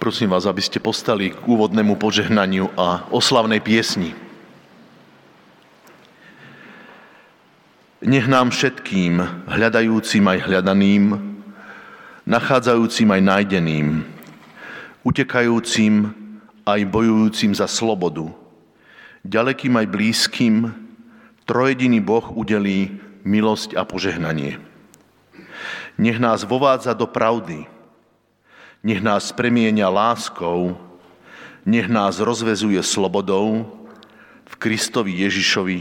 Poprosím vás, aby ste postali k úvodnému požehnaniu a oslavnej piesni. Nech nám všetkým, hľadajúcim aj hľadaným, nachádzajúcim aj nájdeným, utekajúcim aj bojujúcim za slobodu, ďalekým aj blízkym, trojediný Boh udelí milosť a požehnanie. Nech nás vovádza do pravdy, nech nás premienia láskou, nech nás rozvezuje slobodou v Kristovi Ježišovi,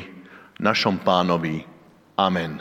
našom pánovi. Amen.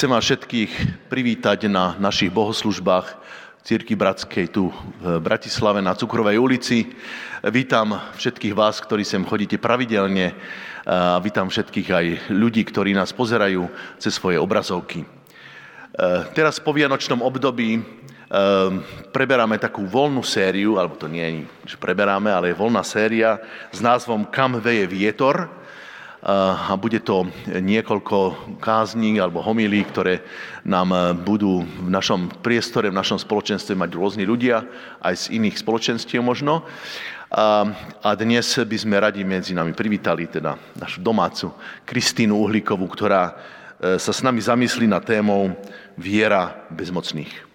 Chcem vás všetkých privítať na našich bohoslužbách Círky Bratskej tu v Bratislave na Cukrovej ulici. Vítam všetkých vás, ktorí sem chodíte pravidelne a vítam všetkých aj ľudí, ktorí nás pozerajú cez svoje obrazovky. E, teraz po vianočnom období e, preberáme takú voľnú sériu, alebo to nie je, že preberáme, ale je voľná séria s názvom Kam veje vietor. A bude to niekoľko kázní alebo homilí, ktoré nám budú v našom priestore, v našom spoločenstve mať rôzni ľudia, aj z iných spoločenstiev možno. A dnes by sme radi medzi nami privítali teda našu domácu Kristínu Uhlíkovú, ktorá sa s nami zamyslí na témou viera bezmocných.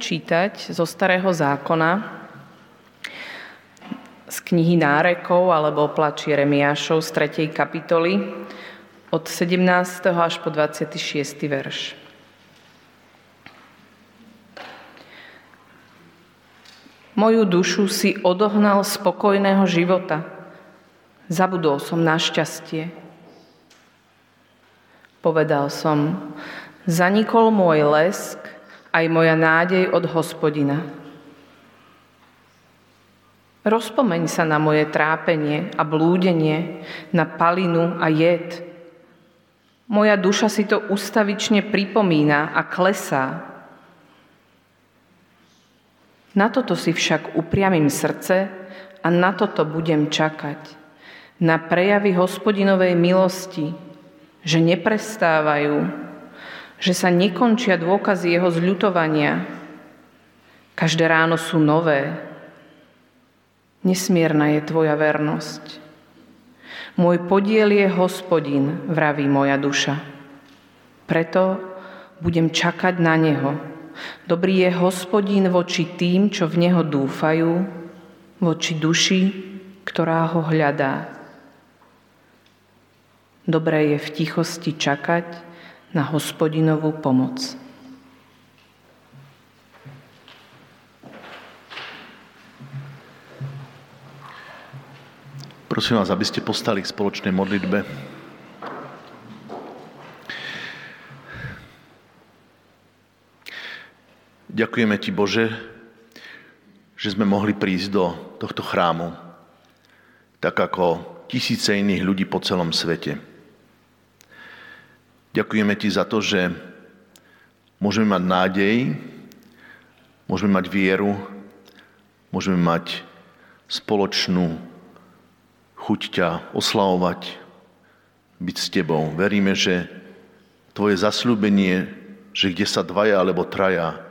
Čítať zo Starého zákona z knihy Nárekov alebo Plač Jeremiášov z 3. kapitoly od 17. až po 26. verš. Moju dušu si odohnal spokojného života. Zabudol som na šťastie. Povedal som, zanikol môj lesk, aj moja nádej od hospodina. Rozpomeň sa na moje trápenie a blúdenie, na palinu a jed. Moja duša si to ustavične pripomína a klesá. Na toto si však upriamím srdce a na toto budem čakať. Na prejavy hospodinovej milosti, že neprestávajú, že sa nekončia dôkazy jeho zľutovania. Každé ráno sú nové. Nesmierna je tvoja vernosť. Môj podiel je hospodin, vraví moja duša. Preto budem čakať na neho. Dobrý je hospodín voči tým, čo v neho dúfajú, voči duši, ktorá ho hľadá. Dobré je v tichosti čakať, na hospodinovú pomoc. Prosím vás, aby ste postali k spoločnej modlitbe. Ďakujeme Ti, Bože, že sme mohli prísť do tohto chrámu, tak ako tisíce iných ľudí po celom svete. Ďakujeme Ti za to, že môžeme mať nádej, môžeme mať vieru, môžeme mať spoločnú chuť ťa oslavovať, byť s Tebou. Veríme, že Tvoje zasľúbenie, že kde sa dvaja alebo traja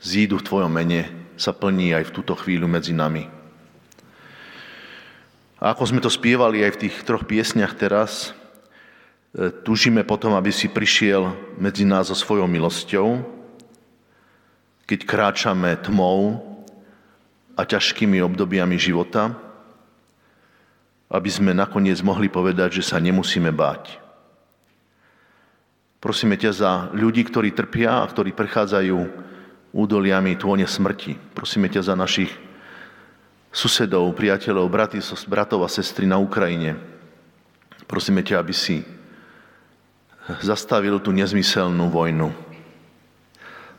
zídu v Tvojom mene, sa plní aj v túto chvíľu medzi nami. A ako sme to spievali aj v tých troch piesniach teraz, Tužíme potom, aby si prišiel medzi nás so svojou milosťou, keď kráčame tmou a ťažkými obdobiami života, aby sme nakoniec mohli povedať, že sa nemusíme báť. Prosíme ťa za ľudí, ktorí trpia a ktorí prechádzajú údoliami tône smrti. Prosíme ťa za našich susedov, priateľov, bratov a sestry na Ukrajine. Prosíme ťa, aby si zastavil tú nezmyselnú vojnu.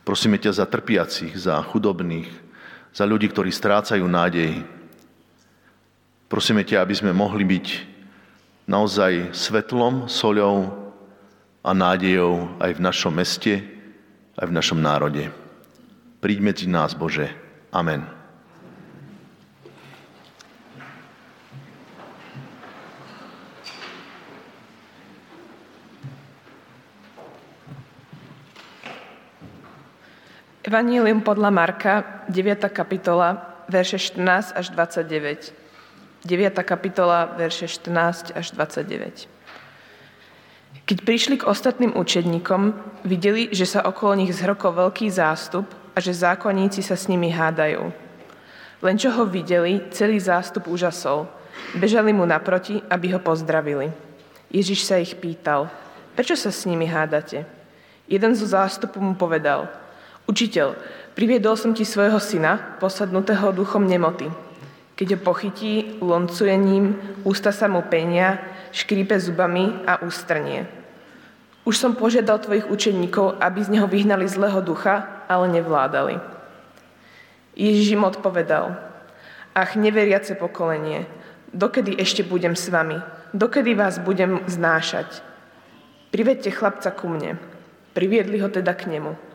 Prosíme ťa za trpiacich, za chudobných, za ľudí, ktorí strácajú nádej. Prosíme ťa, aby sme mohli byť naozaj svetlom, soľou a nádejou aj v našom meste, aj v našom národe. Príď medzi nás, Bože. Amen. Evangelium podľa Marka, 9. kapitola, verše 14 až 29. 9. kapitola, verše 14 až 29. Keď prišli k ostatným učedníkom, videli, že sa okolo nich zhrokol veľký zástup a že zákonníci sa s nimi hádajú. Len čo ho videli, celý zástup úžasol. Bežali mu naproti, aby ho pozdravili. Ježiš sa ich pýtal, prečo sa s nimi hádate? Jeden zo zástupu mu povedal – Učiteľ, priviedol som ti svojho syna, posadnutého duchom nemoty. Keď ho pochytí, loncuje ním, ústa sa mu penia, škrípe zubami a ústrnie. Už som požiadal tvojich učeníkov, aby z neho vyhnali zlého ducha, ale nevládali. Ježiš im odpovedal, ach neveriace pokolenie, dokedy ešte budem s vami, dokedy vás budem znášať. Privedte chlapca ku mne. Priviedli ho teda k nemu.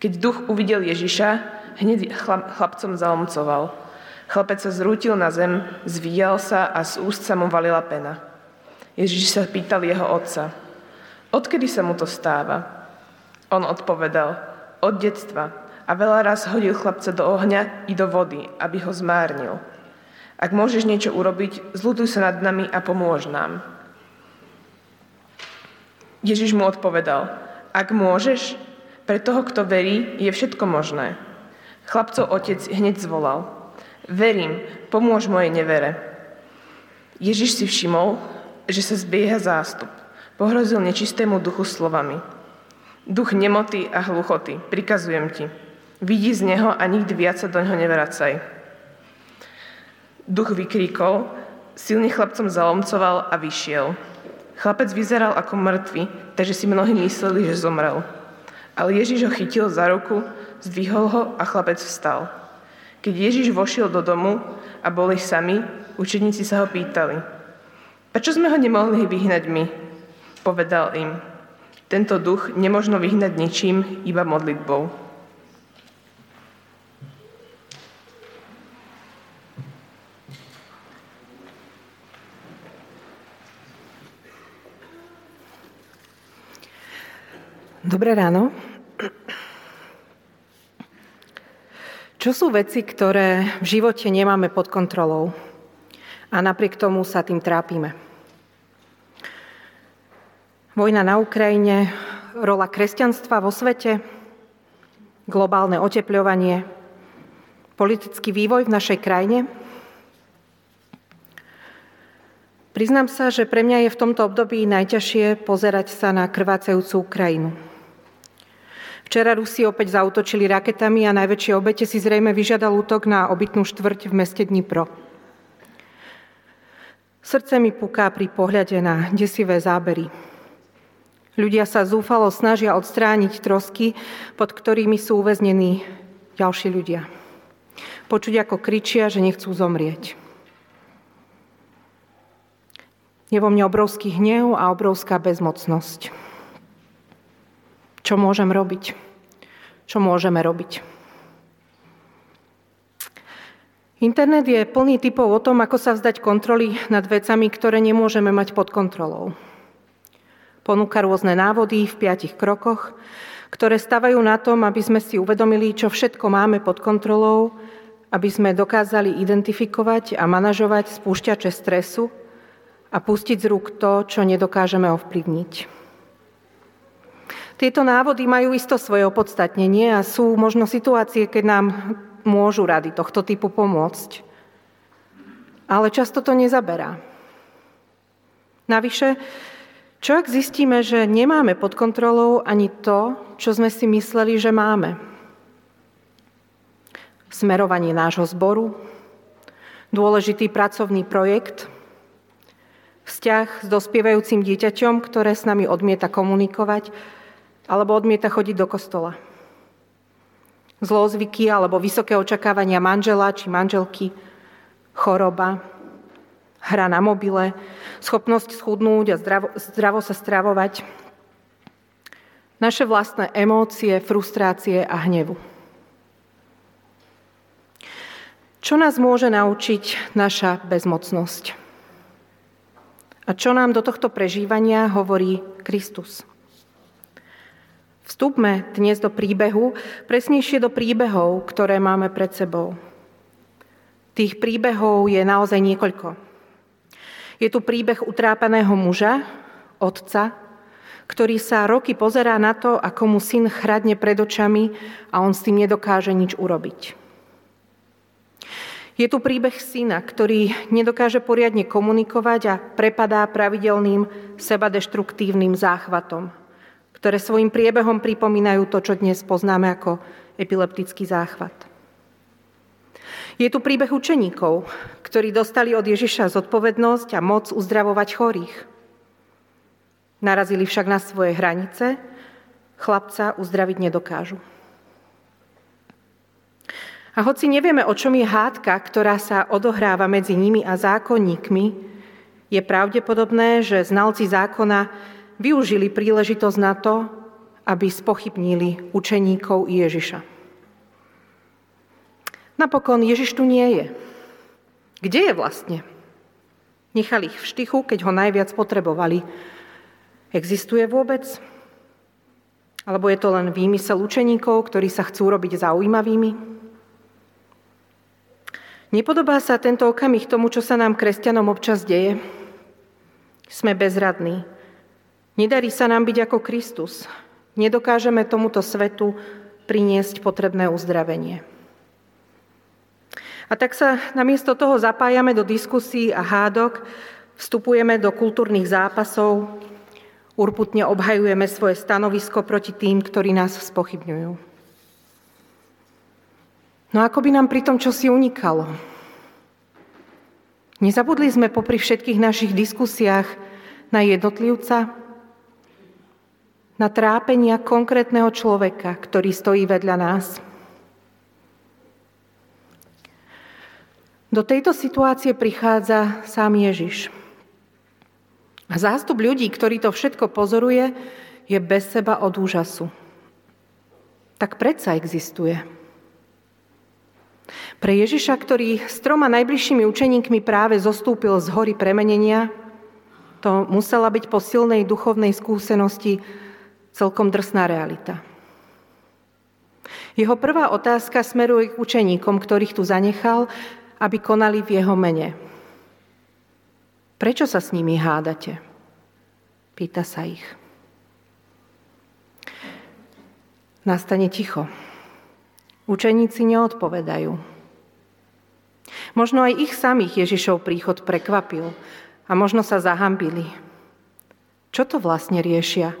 Keď duch uvidel Ježiša, hneď chlapcom zalomcoval. Chlapec sa zrútil na zem, zvíjal sa a z úst sa mu valila pena. Ježiš sa pýtal jeho otca, odkedy sa mu to stáva? On odpovedal, od detstva a veľa raz hodil chlapca do ohňa i do vody, aby ho zmárnil. Ak môžeš niečo urobiť, zlutuj sa nad nami a pomôž nám. Ježiš mu odpovedal, ak môžeš, Pre toho, kto verí, je všetko možné. Chlapcov otec hneď zvolal. Verím, pomôž mojej nevere. Ježiš si všimol, že sa zbieha zástup. Pohrozil nečistému duchu slovami. Duch nemoty a hluchoty, prikazujem ti. Vidí z neho a nikdy viac sa do neho nevracaj. Duch vykríkol, silne chlapcom zalomcoval a vyšiel. Chlapec vyzeral ako mŕtvy, takže si mnohí mysleli, že zomrel. Ale Ježiš ho chytil za ruku, zdvihol ho a chlapec vstal. Keď Ježiš vošiel do domu a boli sami, učeníci sa ho pýtali, prečo sme ho nemohli vyhnať my? Povedal im, tento duch nemožno vyhnať ničím, iba modlitbou. Dobré ráno. Čo sú veci, ktoré v živote nemáme pod kontrolou a napriek tomu sa tým trápime? Vojna na Ukrajine, rola kresťanstva vo svete, globálne otepľovanie, politický vývoj v našej krajine. Priznám sa, že pre mňa je v tomto období najťažšie pozerať sa na krvácajúcu Ukrajinu. Včera Rusi opäť zautočili raketami a najväčšie obete si zrejme vyžiadal útok na obytnú štvrť v meste Dnipro. Srdce mi puká pri pohľade na desivé zábery. Ľudia sa zúfalo snažia odstrániť trosky, pod ktorými sú uväznení ďalší ľudia. Počuť, ako kričia, že nechcú zomrieť. Je vo mne obrovský hnev a obrovská bezmocnosť. Čo môžem robiť? Čo môžeme robiť? Internet je plný typov o tom, ako sa vzdať kontroly nad vecami, ktoré nemôžeme mať pod kontrolou. Ponúka rôzne návody v piatich krokoch, ktoré stavajú na tom, aby sme si uvedomili, čo všetko máme pod kontrolou, aby sme dokázali identifikovať a manažovať spúšťače stresu a pustiť z rúk to, čo nedokážeme ovplyvniť. Tieto návody majú isto svoje opodstatnenie a sú možno situácie, keď nám môžu rady tohto typu pomôcť. Ale často to nezaberá. Navyše, čo ak zistíme, že nemáme pod kontrolou ani to, čo sme si mysleli, že máme? Smerovanie nášho zboru, dôležitý pracovný projekt, vzťah s dospievajúcim dieťaťom, ktoré s nami odmieta komunikovať, alebo odmieta chodiť do kostola. Zlozvyky alebo vysoké očakávania manžela či manželky, choroba, hra na mobile, schopnosť schudnúť a zdravo, zdravo sa stravovať, naše vlastné emócie, frustrácie a hnevu. Čo nás môže naučiť naša bezmocnosť? A čo nám do tohto prežívania hovorí Kristus? Vstupme dnes do príbehu, presnejšie do príbehov, ktoré máme pred sebou. Tých príbehov je naozaj niekoľko. Je tu príbeh utrápaného muža, otca, ktorý sa roky pozerá na to, ako mu syn chradne pred očami a on s tým nedokáže nič urobiť. Je tu príbeh syna, ktorý nedokáže poriadne komunikovať a prepadá pravidelným sebadeštruktívnym záchvatom ktoré svojim priebehom pripomínajú to, čo dnes poznáme ako epileptický záchvat. Je tu príbeh učeníkov, ktorí dostali od Ježiša zodpovednosť a moc uzdravovať chorých. Narazili však na svoje hranice, chlapca uzdraviť nedokážu. A hoci nevieme, o čom je hádka, ktorá sa odohráva medzi nimi a zákonníkmi, je pravdepodobné, že znalci zákona využili príležitosť na to, aby spochybnili učeníkov Ježiša. Napokon Ježiš tu nie je. Kde je vlastne? Nechali ich v štychu, keď ho najviac potrebovali. Existuje vôbec? Alebo je to len výmysel učeníkov, ktorí sa chcú robiť zaujímavými? Nepodobá sa tento okamih tomu, čo sa nám kresťanom občas deje? Sme bezradní, Nedarí sa nám byť ako Kristus. nedokážeme tomuto svetu priniesť potrebné uzdravenie. A tak sa namiesto toho zapájame do diskusí a hádok, vstupujeme do kultúrnych zápasov, urputne obhajujeme svoje stanovisko proti tým, ktorí nás spochybňujú. No ako by nám pri tom čosi unikalo? Nezabudli sme popri všetkých našich diskusiách na jednotlivca, na trápenia konkrétneho človeka, ktorý stojí vedľa nás – Do tejto situácie prichádza sám Ježiš. A zástup ľudí, ktorý to všetko pozoruje, je bez seba od úžasu. Tak predsa existuje. Pre Ježiša, ktorý s troma najbližšími učeníkmi práve zostúpil z hory premenenia, to musela byť po silnej duchovnej skúsenosti celkom drsná realita. Jeho prvá otázka smeruje k učeníkom, ktorých tu zanechal aby konali v jeho mene. Prečo sa s nimi hádate? Pýta sa ich. Nastane ticho. Učeníci neodpovedajú. Možno aj ich samých Ježišov príchod prekvapil a možno sa zahambili. Čo to vlastne riešia?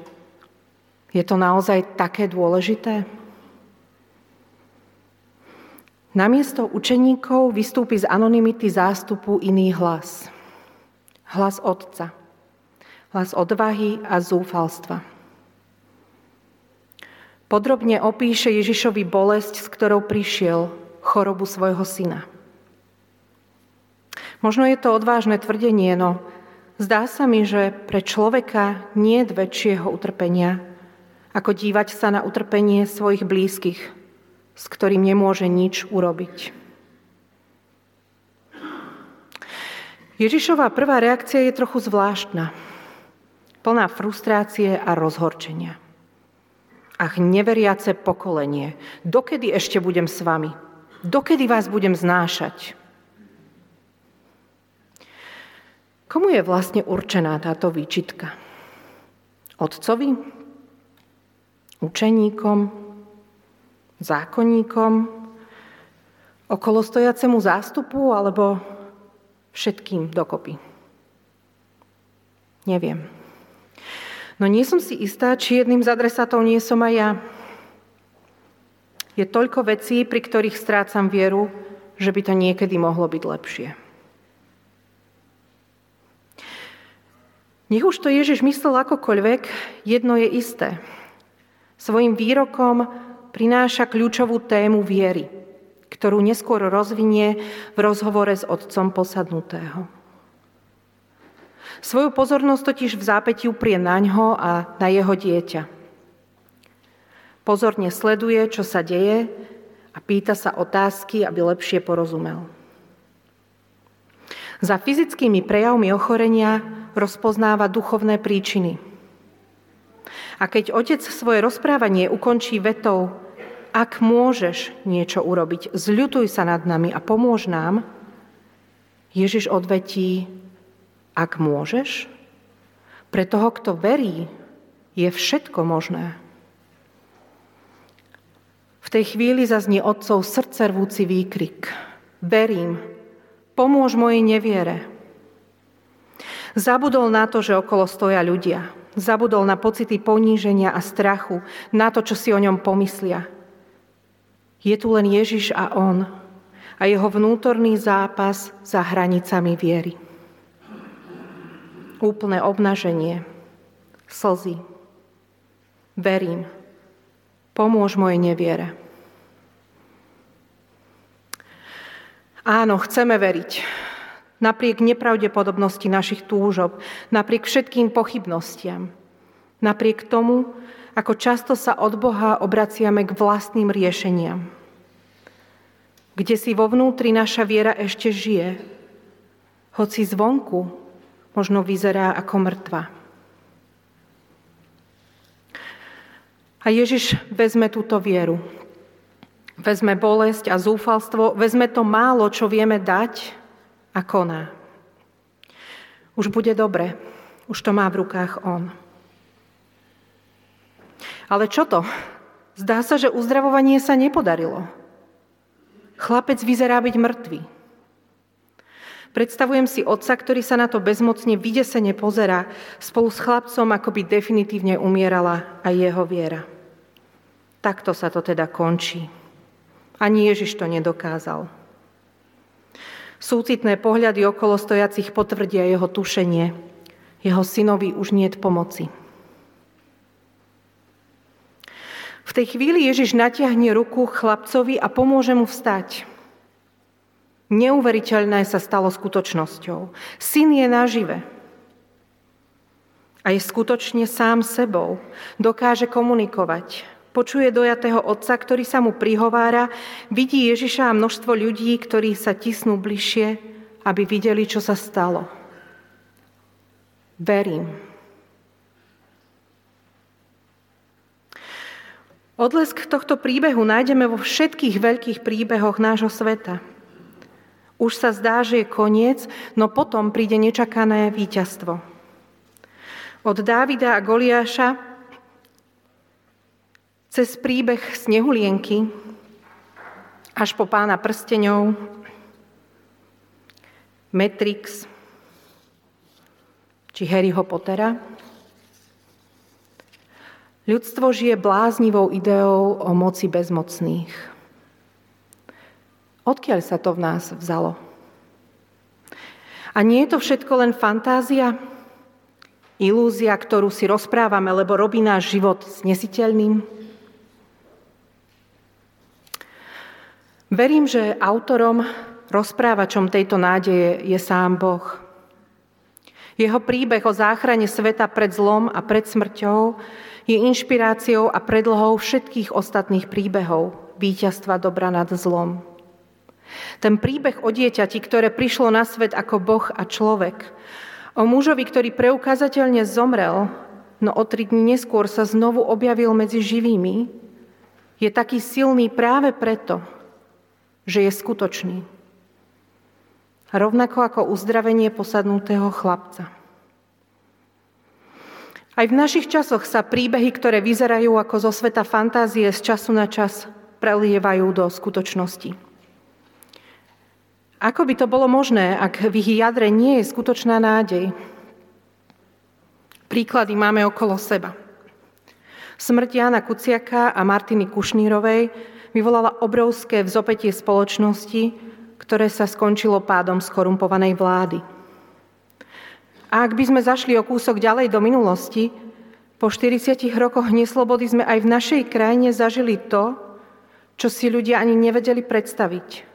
Je to naozaj také dôležité? Namiesto učeníkov vystúpi z anonymity zástupu iný hlas. Hlas Otca. Hlas odvahy a zúfalstva. Podrobne opíše Ježišovi bolesť, s ktorou prišiel, chorobu svojho syna. Možno je to odvážne tvrdenie, no zdá sa mi, že pre človeka nie je väčšieho utrpenia, ako dívať sa na utrpenie svojich blízkych, s ktorým nemôže nič urobiť. Ježišová prvá reakcia je trochu zvláštna. Plná frustrácie a rozhorčenia. Ach, neveriace pokolenie, dokedy ešte budem s vami? Dokedy vás budem znášať? Komu je vlastne určená táto výčitka? Otcovi? Učeníkom? zákonníkom, okolostojacemu zástupu alebo všetkým dokopy? Neviem. No nie som si istá, či jedným z adresátov nie som aj ja. Je toľko vecí, pri ktorých strácam vieru, že by to niekedy mohlo byť lepšie. Nech už to Ježiš myslel akokoľvek, jedno je isté. Svojim výrokom prináša kľúčovú tému viery, ktorú neskôr rozvinie v rozhovore s otcom posadnutého. Svoju pozornosť totiž v zápäti uprie na ňo a na jeho dieťa. Pozorne sleduje, čo sa deje a pýta sa otázky, aby lepšie porozumel. Za fyzickými prejavmi ochorenia rozpoznáva duchovné príčiny – a keď otec svoje rozprávanie ukončí vetou, ak môžeš niečo urobiť, zľutuj sa nad nami a pomôž nám, Ježiš odvetí, ak môžeš, pre toho, kto verí, je všetko možné. V tej chvíli zaznie otcov srdce rvúci výkrik. Verím, pomôž mojej neviere. Zabudol na to, že okolo stoja ľudia. Zabudol na pocity poníženia a strachu, na to, čo si o ňom pomyslia. Je tu len Ježiš a On a jeho vnútorný zápas za hranicami viery. Úplné obnaženie, slzy. Verím. Pomôž mojej neviere. Áno, chceme veriť. Napriek nepravdepodobnosti našich túžob, napriek všetkým pochybnostiam, napriek tomu, ako často sa od Boha obraciame k vlastným riešeniam. Kde si vo vnútri naša viera ešte žije, hoci zvonku možno vyzerá ako mŕtva. A Ježiš vezme túto vieru. Vezme bolesť a zúfalstvo, vezme to málo, čo vieme dať a koná. Už bude dobre, už to má v rukách On. Ale čo to? Zdá sa, že uzdravovanie sa nepodarilo. Chlapec vyzerá byť mŕtvý. Predstavujem si otca, ktorý sa na to bezmocne vydesene pozerá spolu s chlapcom, ako by definitívne umierala aj jeho viera. Takto sa to teda končí. Ani Ježiš to nedokázal. Súcitné pohľady okolo stojacich potvrdia jeho tušenie. Jeho synovi už nie pomoci. V tej chvíli Ježiš natiahne ruku chlapcovi a pomôže mu vstať. Neuveriteľné sa stalo skutočnosťou. Syn je nažive. A je skutočne sám sebou. Dokáže komunikovať. Počuje dojatého otca, ktorý sa mu prihovára, vidí Ježiša a množstvo ľudí, ktorí sa tisnú bližšie, aby videli, čo sa stalo. Verím. Odlesk tohto príbehu nájdeme vo všetkých veľkých príbehoch nášho sveta. Už sa zdá, že je koniec, no potom príde nečakané víťazstvo. Od Dávida a Goliáša cez príbeh Snehulienky až po pána prsteňov, Matrix či Harryho Pottera. Ľudstvo žije bláznivou ideou o moci bezmocných. Odkiaľ sa to v nás vzalo? A nie je to všetko len fantázia? Ilúzia, ktorú si rozprávame, lebo robí náš život znesiteľným? Verím, že autorom, rozprávačom tejto nádeje je sám Boh. Jeho príbeh o záchrane sveta pred zlom a pred smrťou je inšpiráciou a predlohou všetkých ostatných príbehov víťazstva dobra nad zlom. Ten príbeh o dieťati, ktoré prišlo na svet ako Boh a človek, o mužovi, ktorý preukázateľne zomrel, no o tri dní neskôr sa znovu objavil medzi živými, je taký silný práve preto, že je skutočný. Rovnako ako uzdravenie posadnutého chlapca. Aj v našich časoch sa príbehy, ktoré vyzerajú ako zo sveta fantázie, z času na čas prelievajú do skutočnosti. Ako by to bolo možné, ak v ich jadre nie je skutočná nádej? Príklady máme okolo seba. Smrť Jana Kuciaka a Martiny Kušnírovej vyvolala obrovské vzopetie spoločnosti, ktoré sa skončilo pádom skorumpovanej vlády. A ak by sme zašli o kúsok ďalej do minulosti, po 40 rokoch neslobody sme aj v našej krajine zažili to, čo si ľudia ani nevedeli predstaviť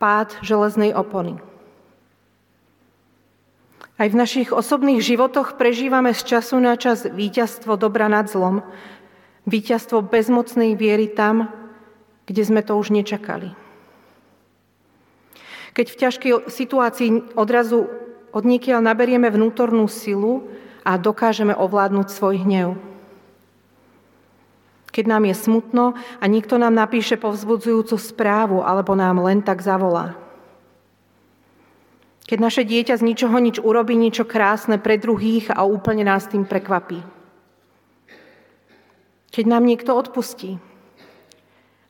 pád železnej opony. Aj v našich osobných životoch prežívame z času na čas víťazstvo dobra nad zlom, víťazstvo bezmocnej viery tam, kde sme to už nečakali. Keď v ťažkej situácii odrazu odniekiaľ naberieme vnútornú silu a dokážeme ovládnuť svoj hnev. Keď nám je smutno a niekto nám napíše povzbudzujúcu správu alebo nám len tak zavolá. Keď naše dieťa z ničoho nič urobí niečo krásne pre druhých a úplne nás tým prekvapí. Keď nám niekto odpustí.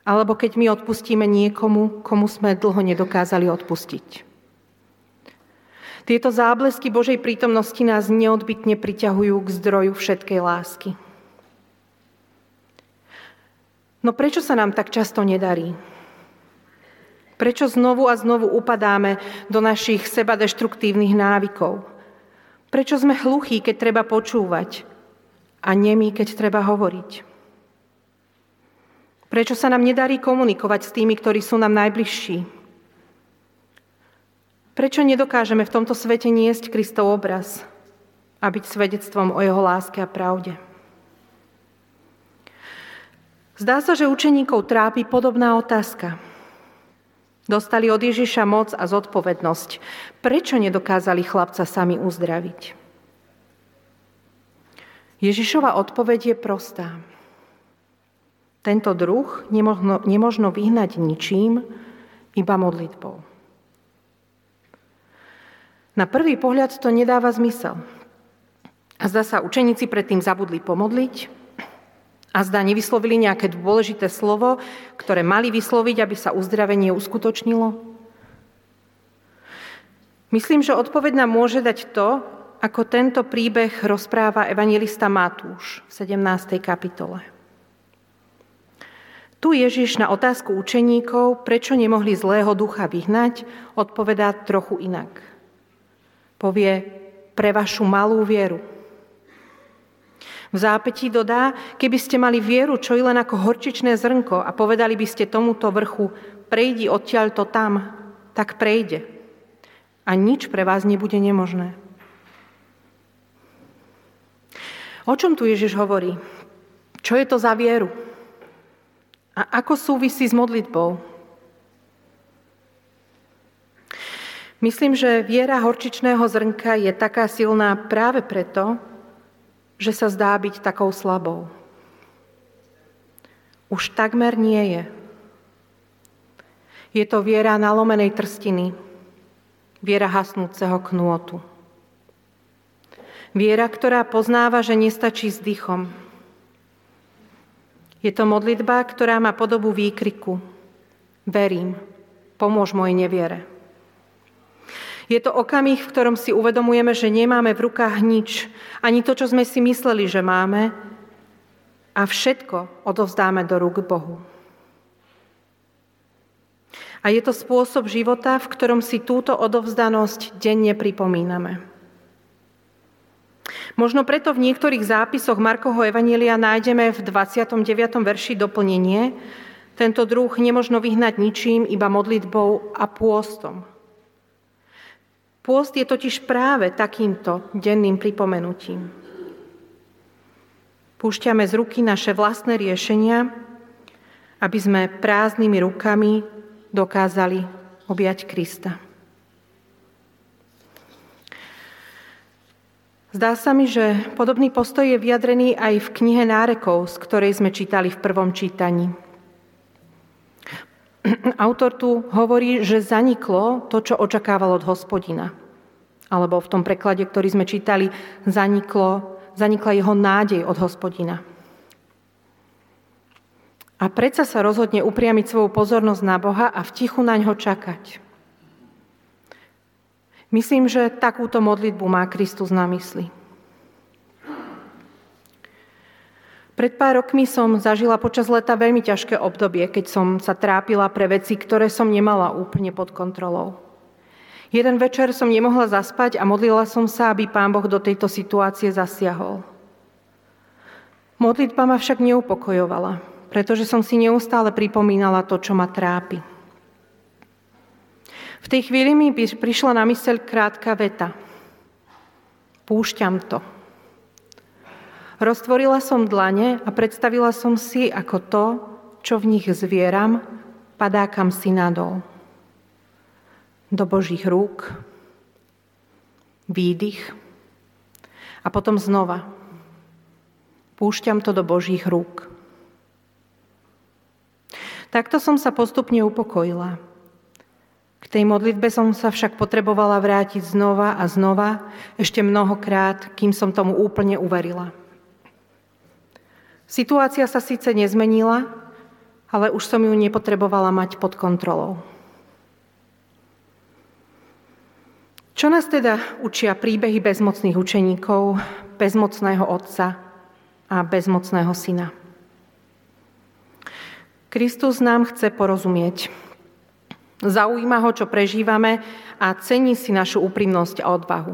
Alebo keď my odpustíme niekomu, komu sme dlho nedokázali odpustiť. Tieto záblesky Božej prítomnosti nás neodbitne priťahujú k zdroju všetkej lásky. No prečo sa nám tak často nedarí? Prečo znovu a znovu upadáme do našich sebadeštruktívnych návykov? Prečo sme hluchí, keď treba počúvať a nemí, keď treba hovoriť? Prečo sa nám nedarí komunikovať s tými, ktorí sú nám najbližší? Prečo nedokážeme v tomto svete niesť Kristov obraz a byť svedectvom o jeho láske a pravde? Zdá sa, že učeníkov trápi podobná otázka. Dostali od Ježiša moc a zodpovednosť. Prečo nedokázali chlapca sami uzdraviť? Ježišova odpoveď je prostá. Tento druh nemožno, nemožno vyhnať ničím, iba modlitbou. Na prvý pohľad to nedáva zmysel. A zdá sa, učeníci predtým zabudli pomodliť, A zdá nevyslovili nejaké dôležité slovo, ktoré mali vysloviť, aby sa uzdravenie uskutočnilo? Myslím, že odpoveď nám môže dať to, ako tento príbeh rozpráva evangelista Matúš v 17. kapitole. Tu Ježiš na otázku učeníkov, prečo nemohli zlého ducha vyhnať, odpovedá trochu inak. Povie, pre vašu malú vieru. V zápetí dodá, keby ste mali vieru, čo je len ako horčičné zrnko a povedali by ste tomuto vrchu, prejdi odtiaľto tam, tak prejde. A nič pre vás nebude nemožné. O čom tu Ježiš hovorí? Čo je to za vieru? A ako súvisí s modlitbou? Myslím, že viera horčičného zrnka je taká silná práve preto, že sa zdá byť takou slabou. Už takmer nie je. Je to viera nalomenej trstiny, viera hasnúceho knôtu. Viera, ktorá poznáva, že nestačí s dýchom. Je to modlitba, ktorá má podobu výkriku. Verím, pomôž mojej neviere. Je to okamih, v ktorom si uvedomujeme, že nemáme v rukách nič, ani to, čo sme si mysleli, že máme, a všetko odovzdáme do rúk Bohu. A je to spôsob života, v ktorom si túto odovzdanosť denne pripomíname. Možno preto v niektorých zápisoch Markoho Evanielia nájdeme v 29. verši doplnenie, tento druh nemožno vyhnať ničím, iba modlitbou a pôstom. Pôst je totiž práve takýmto denným pripomenutím. Púšťame z ruky naše vlastné riešenia, aby sme prázdnymi rukami dokázali objať Krista. Zdá sa mi, že podobný postoj je vyjadrený aj v knihe Nárekov, z ktorej sme čítali v prvom čítaní. Autor tu hovorí, že zaniklo to, čo očakával od hospodina. Alebo v tom preklade, ktorý sme čítali, zaniklo, zanikla jeho nádej od hospodina. A predsa sa rozhodne upriamiť svoju pozornosť na Boha a v tichu na ňo čakať. Myslím, že takúto modlitbu má Kristus na mysli. Pred pár rokmi som zažila počas leta veľmi ťažké obdobie, keď som sa trápila pre veci, ktoré som nemala úplne pod kontrolou. Jeden večer som nemohla zaspať a modlila som sa, aby Pán Boh do tejto situácie zasiahol. Modlitba ma však neupokojovala, pretože som si neustále pripomínala to, čo ma trápi. V tej chvíli mi prišla na myseľ krátka veta. Púšťam to. Roztvorila som dlane a predstavila som si, ako to, čo v nich zvieram, padá kam si nadol. Do Božích rúk, výdych a potom znova. Púšťam to do Božích rúk. Takto som sa postupne upokojila. K tej modlitbe som sa však potrebovala vrátiť znova a znova, ešte mnohokrát, kým som tomu úplne uverila. Situácia sa síce nezmenila, ale už som ju nepotrebovala mať pod kontrolou. Čo nás teda učia príbehy bezmocných učeníkov, bezmocného otca a bezmocného syna? Kristus nám chce porozumieť. Zaujíma ho, čo prežívame a cení si našu úprimnosť a odvahu.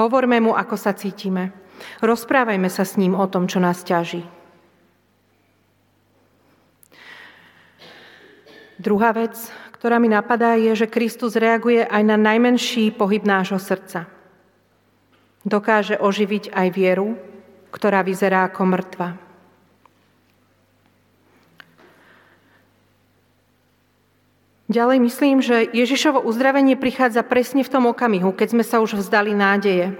Hovorme mu, ako sa cítime. Rozprávajme sa s ním o tom, čo nás ťaží. Druhá vec, ktorá mi napadá, je, že Kristus reaguje aj na najmenší pohyb nášho srdca. Dokáže oživiť aj vieru, ktorá vyzerá ako mŕtva. Ďalej myslím, že Ježišovo uzdravenie prichádza presne v tom okamihu, keď sme sa už vzdali nádeje,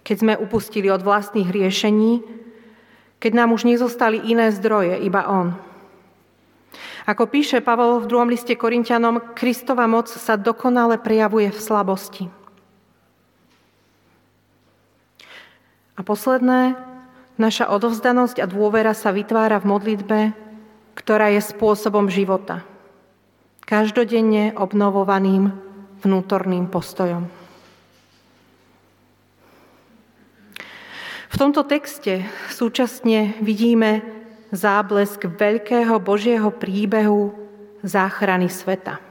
keď sme upustili od vlastných riešení, keď nám už nezostali iné zdroje, iba On. Ako píše Pavol v druhom liste Korintianom, Kristova moc sa dokonale prejavuje v slabosti. A posledné, Naša odovzdanosť a dôvera sa vytvára v modlitbe, ktorá je spôsobom života. Každodenne obnovovaným vnútorným postojom. V tomto texte súčasne vidíme záblesk veľkého Božieho príbehu záchrany sveta.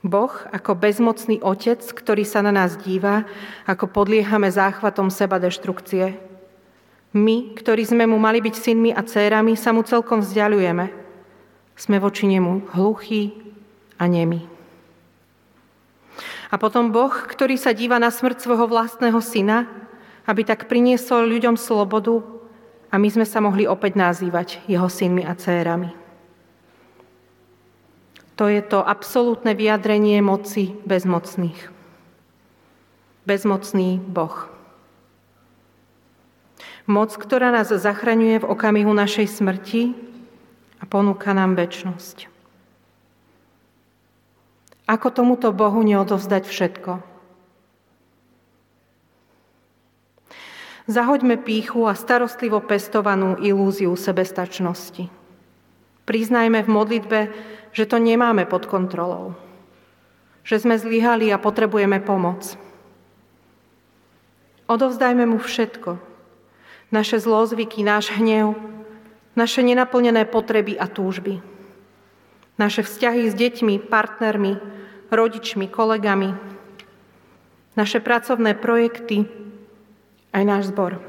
Boh ako bezmocný otec, ktorý sa na nás díva, ako podliehame záchvatom seba deštrukcie. My, ktorí sme mu mali byť synmi a dcérami, sa mu celkom vzdialujeme. Sme voči nemu hluchí a nemi. A potom Boh, ktorý sa díva na smrť svojho vlastného syna, aby tak priniesol ľuďom slobodu a my sme sa mohli opäť nazývať jeho synmi a dcérami. To je to absolútne vyjadrenie moci bezmocných. Bezmocný Boh. Moc, ktorá nás zachraňuje v okamihu našej smrti a ponúka nám väčnosť. Ako tomuto Bohu neodovzdať všetko? Zahoďme píchu a starostlivo pestovanú ilúziu sebestačnosti. Priznajme v modlitbe, že to nemáme pod kontrolou. Že sme zlyhali a potrebujeme pomoc. Odovzdajme mu všetko. Naše zlozvyky, náš hnev, naše nenaplnené potreby a túžby. Naše vzťahy s deťmi, partnermi, rodičmi, kolegami. Naše pracovné projekty, aj náš zbor.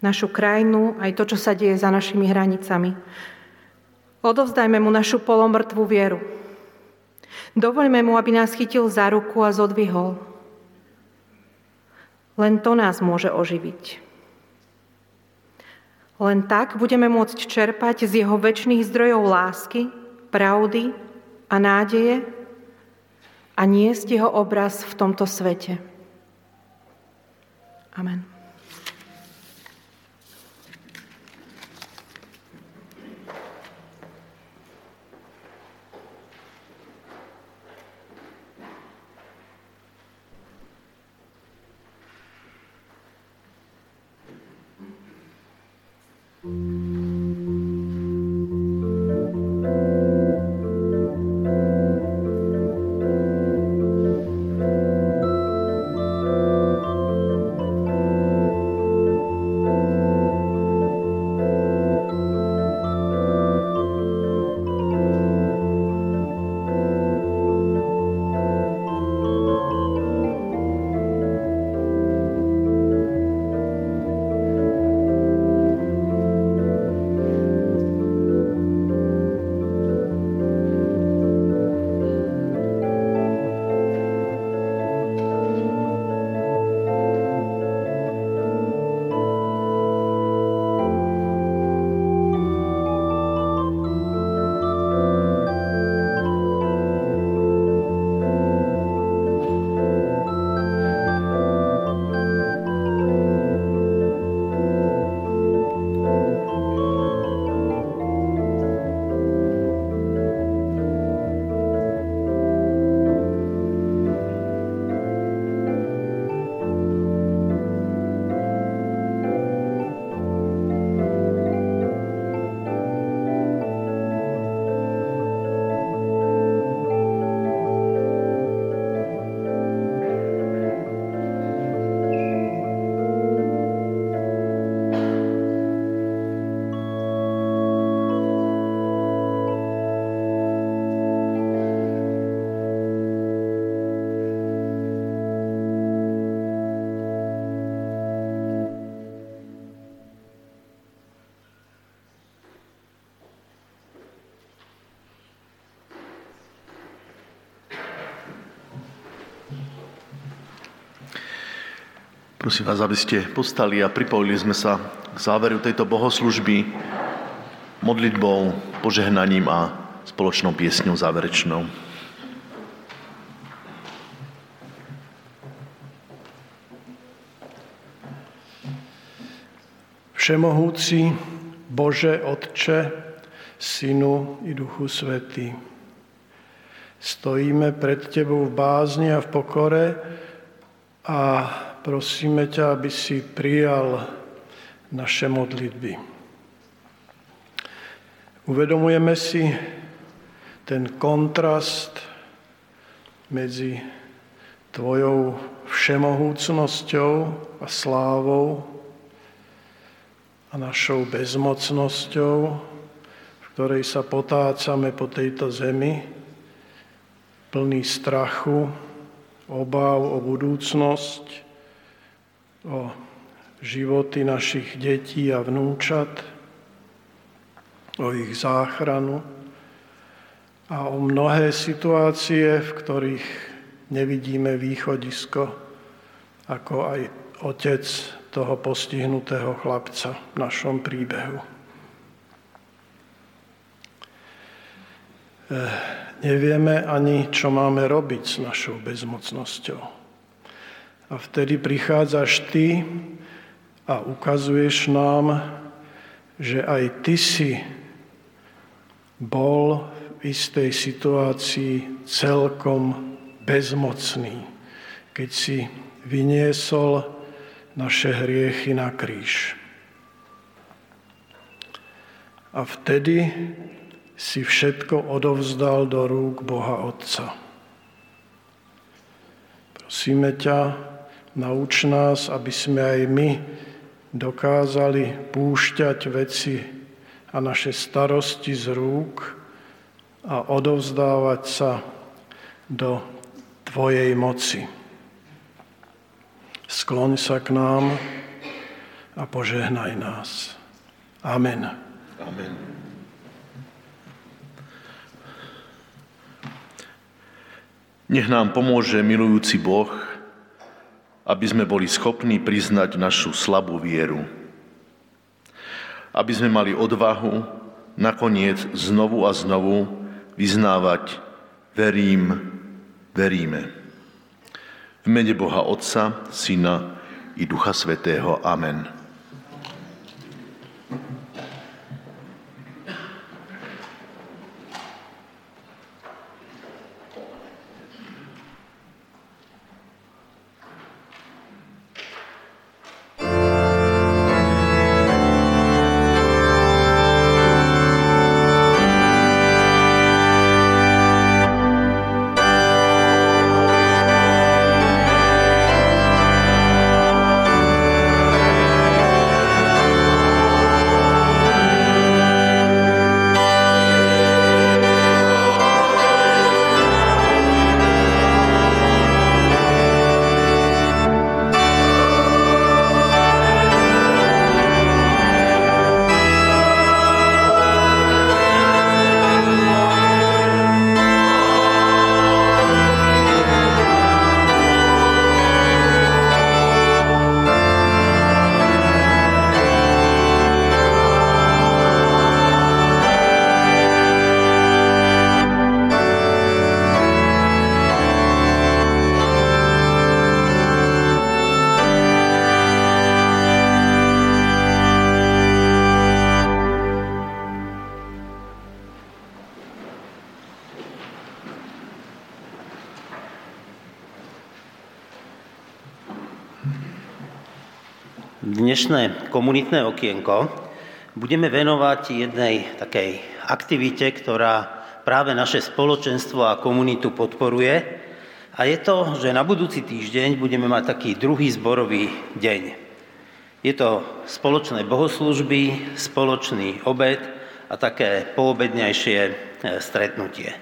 Našu krajinu, aj to, čo sa deje za našimi hranicami. Odovzdajme mu našu polomrtvú vieru. Dovoľme mu, aby nás chytil za ruku a zodvihol. Len to nás môže oživiť. Len tak budeme môcť čerpať z jeho väčšných zdrojov lásky, pravdy a nádeje a niesť jeho obraz v tomto svete. Amen. Prosím vás, aby ste postali a pripojili sme sa k záveru tejto bohoslužby modlitbou, požehnaním a spoločnou piesňou záverečnou. Všemohúci Bože Otče, Synu i Duchu Svetý, stojíme pred Tebou v bázni a v pokore a prosíme ťa, aby si prijal naše modlitby. Uvedomujeme si ten kontrast medzi tvojou všemohúcnosťou a slávou a našou bezmocnosťou, v ktorej sa potácame po tejto zemi, plný strachu, obáv o budúcnosť, o životy našich detí a vnúčat, o ich záchranu a o mnohé situácie, v ktorých nevidíme východisko, ako aj otec toho postihnutého chlapca v našom príbehu. Eh, nevieme ani, čo máme robiť s našou bezmocnosťou. A vtedy prichádzaš ty a ukazuješ nám, že aj ty si bol v istej situácii celkom bezmocný, keď si vyniesol naše hriechy na kríž. A vtedy si všetko odovzdal do rúk Boha Otca. Prosíme ťa, nauč nás, aby sme aj my dokázali púšťať veci a naše starosti z rúk a odovzdávať sa do Tvojej moci. Skloň sa k nám a požehnaj nás. Amen. Amen. Nech nám pomôže milujúci Boh, aby sme boli schopní priznať našu slabú vieru. Aby sme mali odvahu nakoniec znovu a znovu vyznávať verím, veríme. V mene Boha Otca, Syna i Ducha Svetého. Amen. Dnešné komunitné okienko budeme venovať jednej takej aktivite, ktorá práve naše spoločenstvo a komunitu podporuje. A je to, že na budúci týždeň budeme mať taký druhý zborový deň. Je to spoločné bohoslužby, spoločný obed a také poobednejšie e, stretnutie.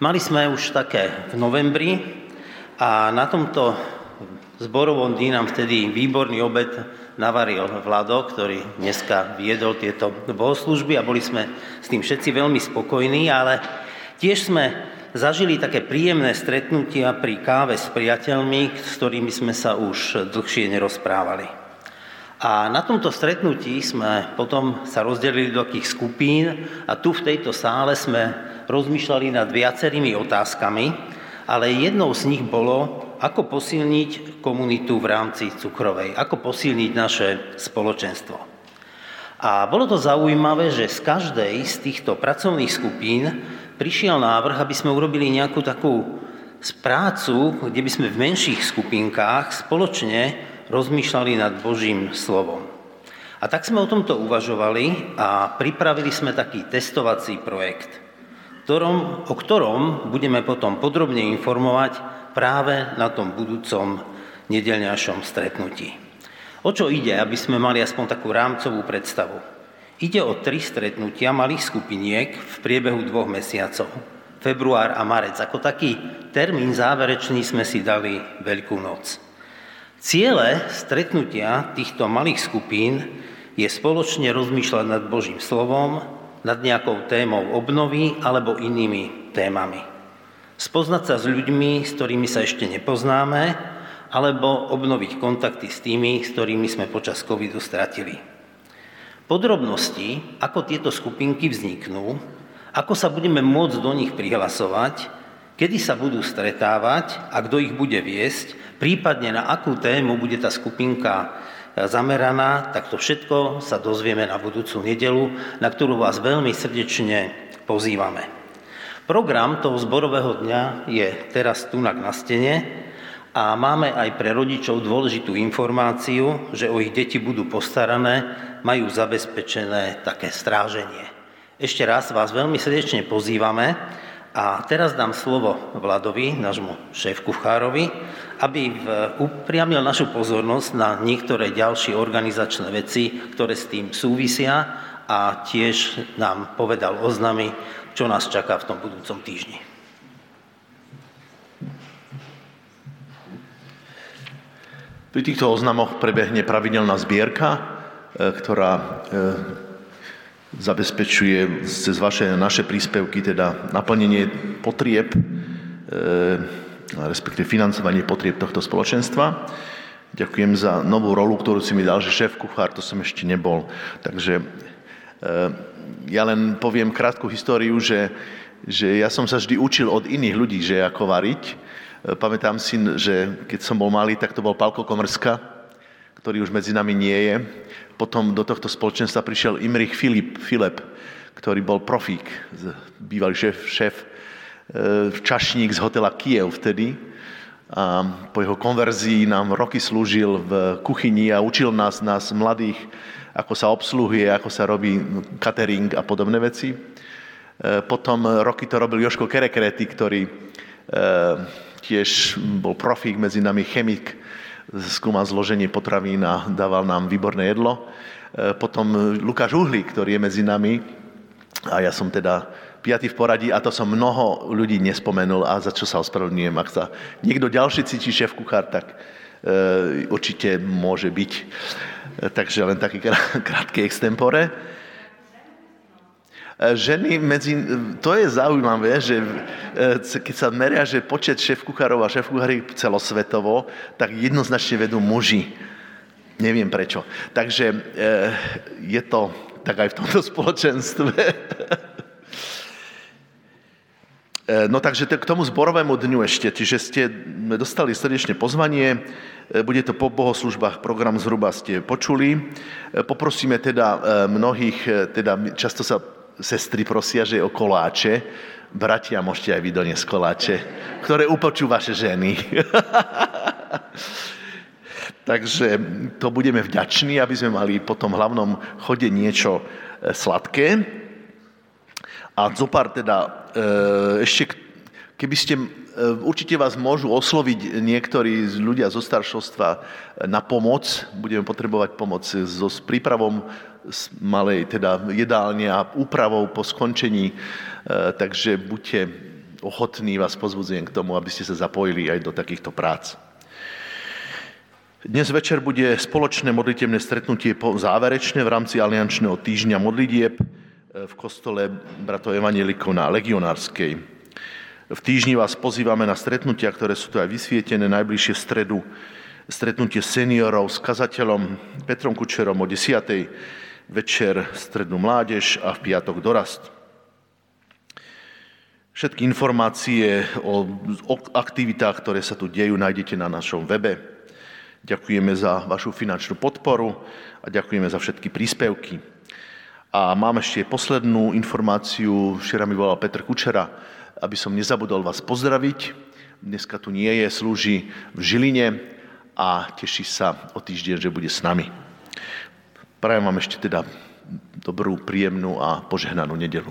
Mali sme už také v novembri a na tomto zborovom dní nám vtedy výborný obed navaril Vlado, ktorý dneska viedol tieto bohoslužby a boli sme s tým všetci veľmi spokojní, ale tiež sme zažili také príjemné stretnutia pri káve s priateľmi, s ktorými sme sa už dlhšie nerozprávali. A na tomto stretnutí sme potom sa rozdelili do takých skupín a tu v tejto sále sme rozmýšľali nad viacerými otázkami, ale jednou z nich bolo, ako posilniť komunitu v rámci cukrovej, ako posilniť naše spoločenstvo. A bolo to zaujímavé, že z každej z týchto pracovných skupín prišiel návrh, aby sme urobili nejakú takú prácu, kde by sme v menších skupinkách spoločne rozmýšľali nad Božím slovom. A tak sme o tomto uvažovali a pripravili sme taký testovací projekt, ktorom, o ktorom budeme potom podrobne informovať práve na tom budúcom nedelňašom stretnutí. O čo ide, aby sme mali aspoň takú rámcovú predstavu? Ide o tri stretnutia malých skupiniek v priebehu dvoch mesiacov február a marec. Ako taký termín záverečný sme si dali Veľkú noc. Ciele stretnutia týchto malých skupín je spoločne rozmýšľať nad Božím slovom, nad nejakou témou obnovy alebo inými témami. Spoznať sa s ľuďmi, s ktorými sa ešte nepoznáme, alebo obnoviť kontakty s tými, s ktorými sme počas covidu stratili. Podrobnosti, ako tieto skupinky vzniknú, ako sa budeme môcť do nich prihlasovať, kedy sa budú stretávať a kto ich bude viesť, prípadne na akú tému bude tá skupinka zameraná, tak to všetko sa dozvieme na budúcu nedelu, na ktorú vás veľmi srdečne pozývame. Program toho zborového dňa je teraz tu na stene a máme aj pre rodičov dôležitú informáciu, že o ich deti budú postarané, majú zabezpečené také stráženie. Ešte raz vás veľmi srdečne pozývame a teraz dám slovo Vladovi, nášmu šéf-kuchárovi, aby upriamil našu pozornosť na niektoré ďalšie organizačné veci, ktoré s tým súvisia a tiež nám povedal oznamy, čo nás čaká v tom budúcom týždni. Pri týchto oznamoch prebehne pravidelná zbierka, e, ktorá e, zabezpečuje cez vaše naše príspevky teda naplnenie potrieb, e, respektíve financovanie potrieb tohto spoločenstva. Ďakujem za novú rolu, ktorú si mi dal, že šéf kuchár, to som ešte nebol. Takže e, ja len poviem krátku históriu, že, že ja som sa vždy učil od iných ľudí, že ako variť. E, pamätám si, že keď som bol malý, tak to bol Palko Komrska, ktorý už medzi nami nie je. Potom do tohto spoločenstva prišiel Imrich Filip, Filip ktorý bol profík, bývalý šéf, šéf čašník z hotela Kiev vtedy. A po jeho konverzii nám roky slúžil v kuchyni a učil nás, nás mladých, ako sa obsluhuje, ako sa robí catering a podobné veci. E, potom roky to robil Joško Kerekrety, ktorý e, tiež bol profík medzi nami, chemik, skúmal zloženie potravín a dával nám výborné jedlo. E, potom Lukáš Uhlík, ktorý je medzi nami a ja som teda piatý v poradí a to som mnoho ľudí nespomenul a za čo sa ospravedlňujem. Ak sa niekto ďalší cíti šéf kuchár, tak e, určite môže byť. Takže len taký krátky extempore. E, ženy medzi... To je zaujímavé, že e, keď sa meria, že počet šéf-kuchárov a šéf celosvetovo, tak jednoznačne vedú muži. Neviem prečo. Takže e, je to tak aj v tomto spoločenstve. No takže k tomu zborovému dňu ešte, čiže ste dostali srdečne pozvanie, bude to po bohoslužbách, program zhruba ste počuli. Poprosíme teda mnohých, teda často sa sestry prosia, že o koláče. Bratia, môžete aj vy doniesť koláče, ktoré upočú vaše ženy. Takže to budeme vďační, aby sme mali po tom hlavnom chode niečo e, sladké. A zopár teda e, ešte, keby ste, e, určite vás môžu osloviť niektorí ľudia zo staršovstva na pomoc. Budeme potrebovať pomoc so prípravom malej teda jedálne a úpravou po skončení, e, takže buďte ochotní, vás pozbudzujem k tomu, aby ste sa zapojili aj do takýchto prác. Dnes večer bude spoločné modlitebné stretnutie záverečné v rámci aliančného týždňa modlitieb e, v kostole bratov Evangelikov na Legionárskej. V týždni vás pozývame na stretnutia, ktoré sú tu aj vysvietené najbližšie v stredu. Stretnutie seniorov s kazateľom Petrom Kučerom o 10 večer strednú mládež a v piatok dorast. Všetky informácie o, aktivitách, ktoré sa tu dejú, nájdete na našom webe. Ďakujeme za vašu finančnú podporu a ďakujeme za všetky príspevky. A mám ešte poslednú informáciu. Včera mi volal Petr Kučera, aby som nezabudol vás pozdraviť. dneska tu nie je, slúži v Žiline a teší sa o týždeň, že bude s nami. Prajem vám ešte teda dobrú, príjemnú a požehnanú nedelu.